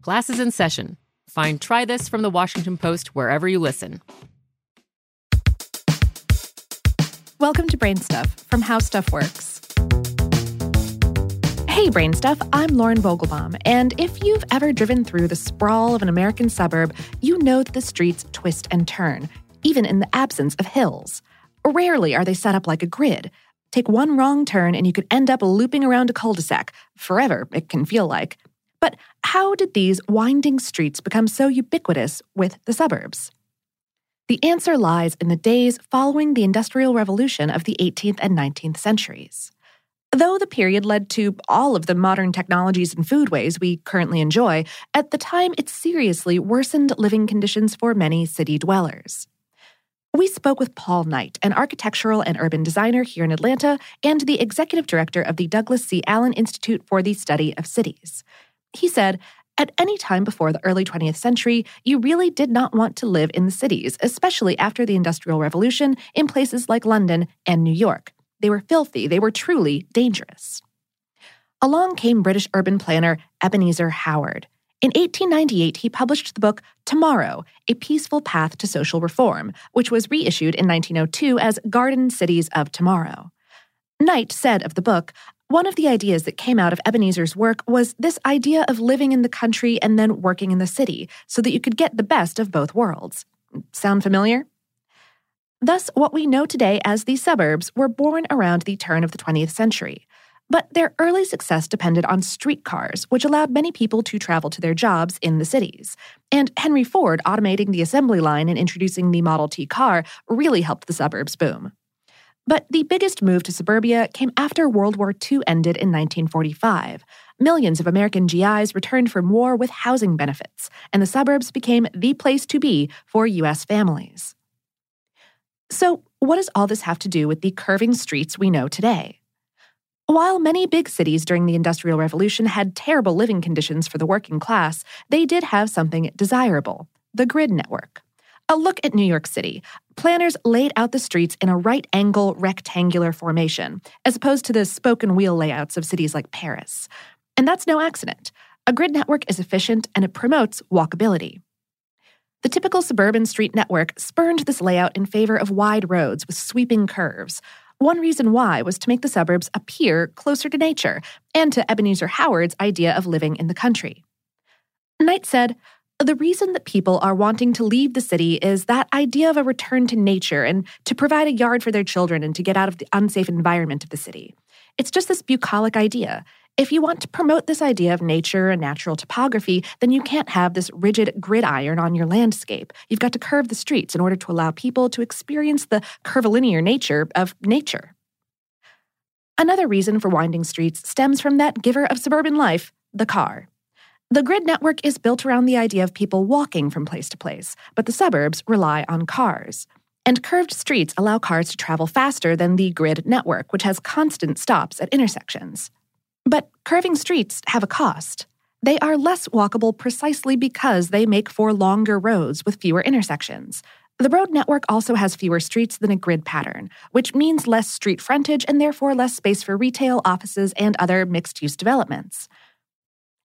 Classes in session. Find Try This from the Washington Post wherever you listen. Welcome to Brain Stuff from How Stuff Works. Hey, Brain Stuff, I'm Lauren Vogelbaum, and if you've ever driven through the sprawl of an American suburb, you know that the streets twist and turn, even in the absence of hills. Rarely are they set up like a grid. Take one wrong turn and you could end up looping around a cul de sac. Forever, it can feel like. But how did these winding streets become so ubiquitous with the suburbs? The answer lies in the days following the Industrial Revolution of the 18th and 19th centuries. Though the period led to all of the modern technologies and foodways we currently enjoy, at the time it seriously worsened living conditions for many city dwellers. We spoke with Paul Knight, an architectural and urban designer here in Atlanta and the executive director of the Douglas C. Allen Institute for the Study of Cities. He said, at any time before the early 20th century, you really did not want to live in the cities, especially after the Industrial Revolution in places like London and New York. They were filthy, they were truly dangerous. Along came British urban planner Ebenezer Howard. In 1898, he published the book Tomorrow A Peaceful Path to Social Reform, which was reissued in 1902 as Garden Cities of Tomorrow. Knight said of the book, one of the ideas that came out of Ebenezer's work was this idea of living in the country and then working in the city so that you could get the best of both worlds. Sound familiar? Thus, what we know today as the suburbs were born around the turn of the 20th century. But their early success depended on streetcars, which allowed many people to travel to their jobs in the cities. And Henry Ford automating the assembly line and introducing the Model T car really helped the suburbs boom. But the biggest move to suburbia came after World War II ended in 1945. Millions of American GIs returned from war with housing benefits, and the suburbs became the place to be for U.S. families. So, what does all this have to do with the curving streets we know today? While many big cities during the Industrial Revolution had terrible living conditions for the working class, they did have something desirable the grid network. A look at New York City. Planners laid out the streets in a right angle rectangular formation, as opposed to the spoke and wheel layouts of cities like Paris. And that's no accident. A grid network is efficient and it promotes walkability. The typical suburban street network spurned this layout in favor of wide roads with sweeping curves. One reason why was to make the suburbs appear closer to nature and to Ebenezer Howard's idea of living in the country. Knight said, the reason that people are wanting to leave the city is that idea of a return to nature and to provide a yard for their children and to get out of the unsafe environment of the city. It's just this bucolic idea. If you want to promote this idea of nature and natural topography, then you can't have this rigid gridiron on your landscape. You've got to curve the streets in order to allow people to experience the curvilinear nature of nature. Another reason for winding streets stems from that giver of suburban life, the car. The grid network is built around the idea of people walking from place to place, but the suburbs rely on cars. And curved streets allow cars to travel faster than the grid network, which has constant stops at intersections. But curving streets have a cost. They are less walkable precisely because they make for longer roads with fewer intersections. The road network also has fewer streets than a grid pattern, which means less street frontage and therefore less space for retail, offices, and other mixed use developments.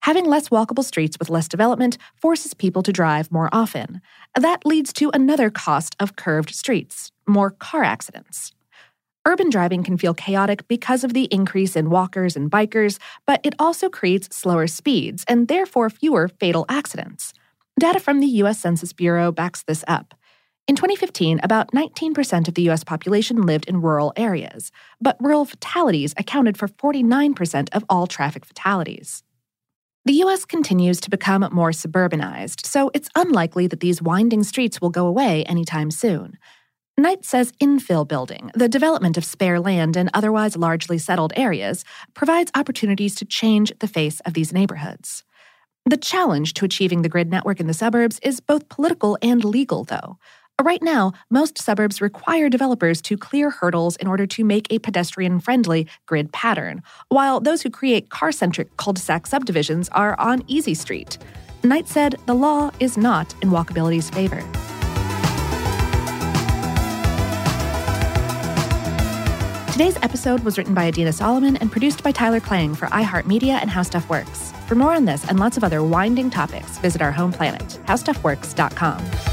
Having less walkable streets with less development forces people to drive more often. That leads to another cost of curved streets more car accidents. Urban driving can feel chaotic because of the increase in walkers and bikers, but it also creates slower speeds and therefore fewer fatal accidents. Data from the U.S. Census Bureau backs this up. In 2015, about 19% of the U.S. population lived in rural areas, but rural fatalities accounted for 49% of all traffic fatalities. The U.S. continues to become more suburbanized, so it's unlikely that these winding streets will go away anytime soon. Knight says infill building, the development of spare land in otherwise largely settled areas, provides opportunities to change the face of these neighborhoods. The challenge to achieving the grid network in the suburbs is both political and legal, though. Right now, most suburbs require developers to clear hurdles in order to make a pedestrian friendly grid pattern, while those who create car centric cul de sac subdivisions are on Easy Street. Knight said the law is not in walkability's favor. Today's episode was written by Adina Solomon and produced by Tyler Klang for iHeartMedia and How Stuff Works. For more on this and lots of other winding topics, visit our home planet, howstuffworks.com.